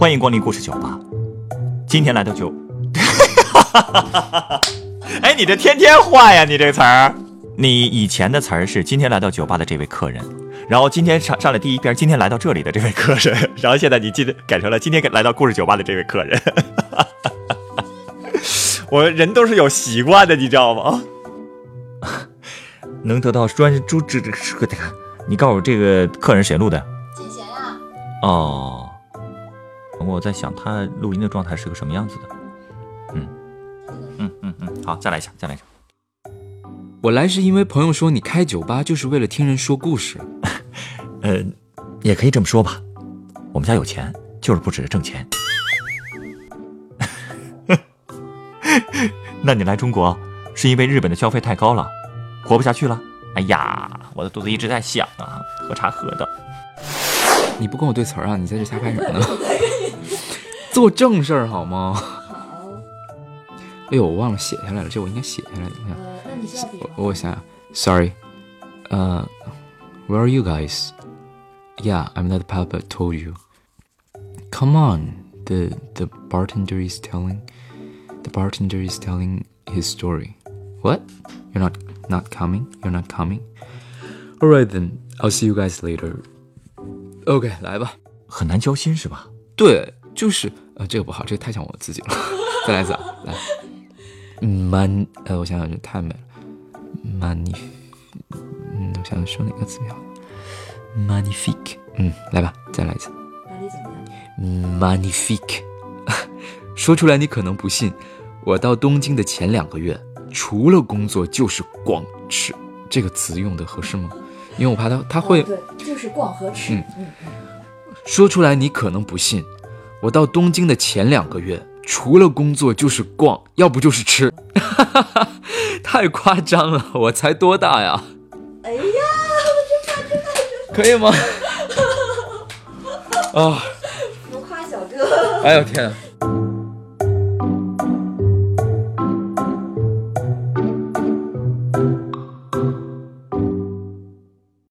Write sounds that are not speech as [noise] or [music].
欢迎光临故事酒吧。今天来到酒，[laughs] 哎，你这天天换呀，你这个词儿。你以前的词儿是今天来到酒吧的这位客人，然后今天上上了第一篇，今天来到这里的这位客人，[laughs] 然后现在你今天改成了今天来到故事酒吧的这位客人。[laughs] 我人都是有习惯的，你知道吗？能得到专注这这个这个，你告诉我这个客人谁录的？简贤呀。哦，我在想他录音的状态是个什么样子的。嗯嗯嗯嗯，好，再来一下，再来一下。我来是因为朋友说你开酒吧就是为了听人说故事，[laughs] 呃，也可以这么说吧。我们家有钱，就是不指着挣钱。[laughs] 那你来中国是因为日本的消费太高了，活不下去了？哎呀，我的肚子一直在响啊，喝茶喝的。你不跟我对词儿啊？你在这瞎拍什么呢？[laughs] 做正事儿好吗？好。哎呦，我忘了写下来了，这我应该写下来。等一下。我我想，Sorry，呃、uh,，Where [laughs] are you guys? Yeah, I'm not the papa told you. Come on, the the bartender is telling, the bartender is telling his story. What? You're not not coming? You're not coming? Alright then, I'll see you guys later. OK，来吧。很难交心是吧？对， 就是呃，这个不好，这个太像我自己了。再来一次，来。Man，呃，我想想，这太美了。Manif，嗯，我想想说哪个词比较？Magnifique，嗯，来吧，再来一次。怎么样？Magnifique，[laughs] 说出来你可能不信，我到东京的前两个月，除了工作就是逛吃。这个词用的合适吗？因为我怕他他会对，就是逛和吃。嗯嗯嗯。说出来你可能不信，我到东京的前两个月，除了工作就是逛，要不就是吃。[laughs] 太夸张了，我才多大呀？哎呀，我真怕真怕真可以吗？啊！浮夸小哥。哎呦天！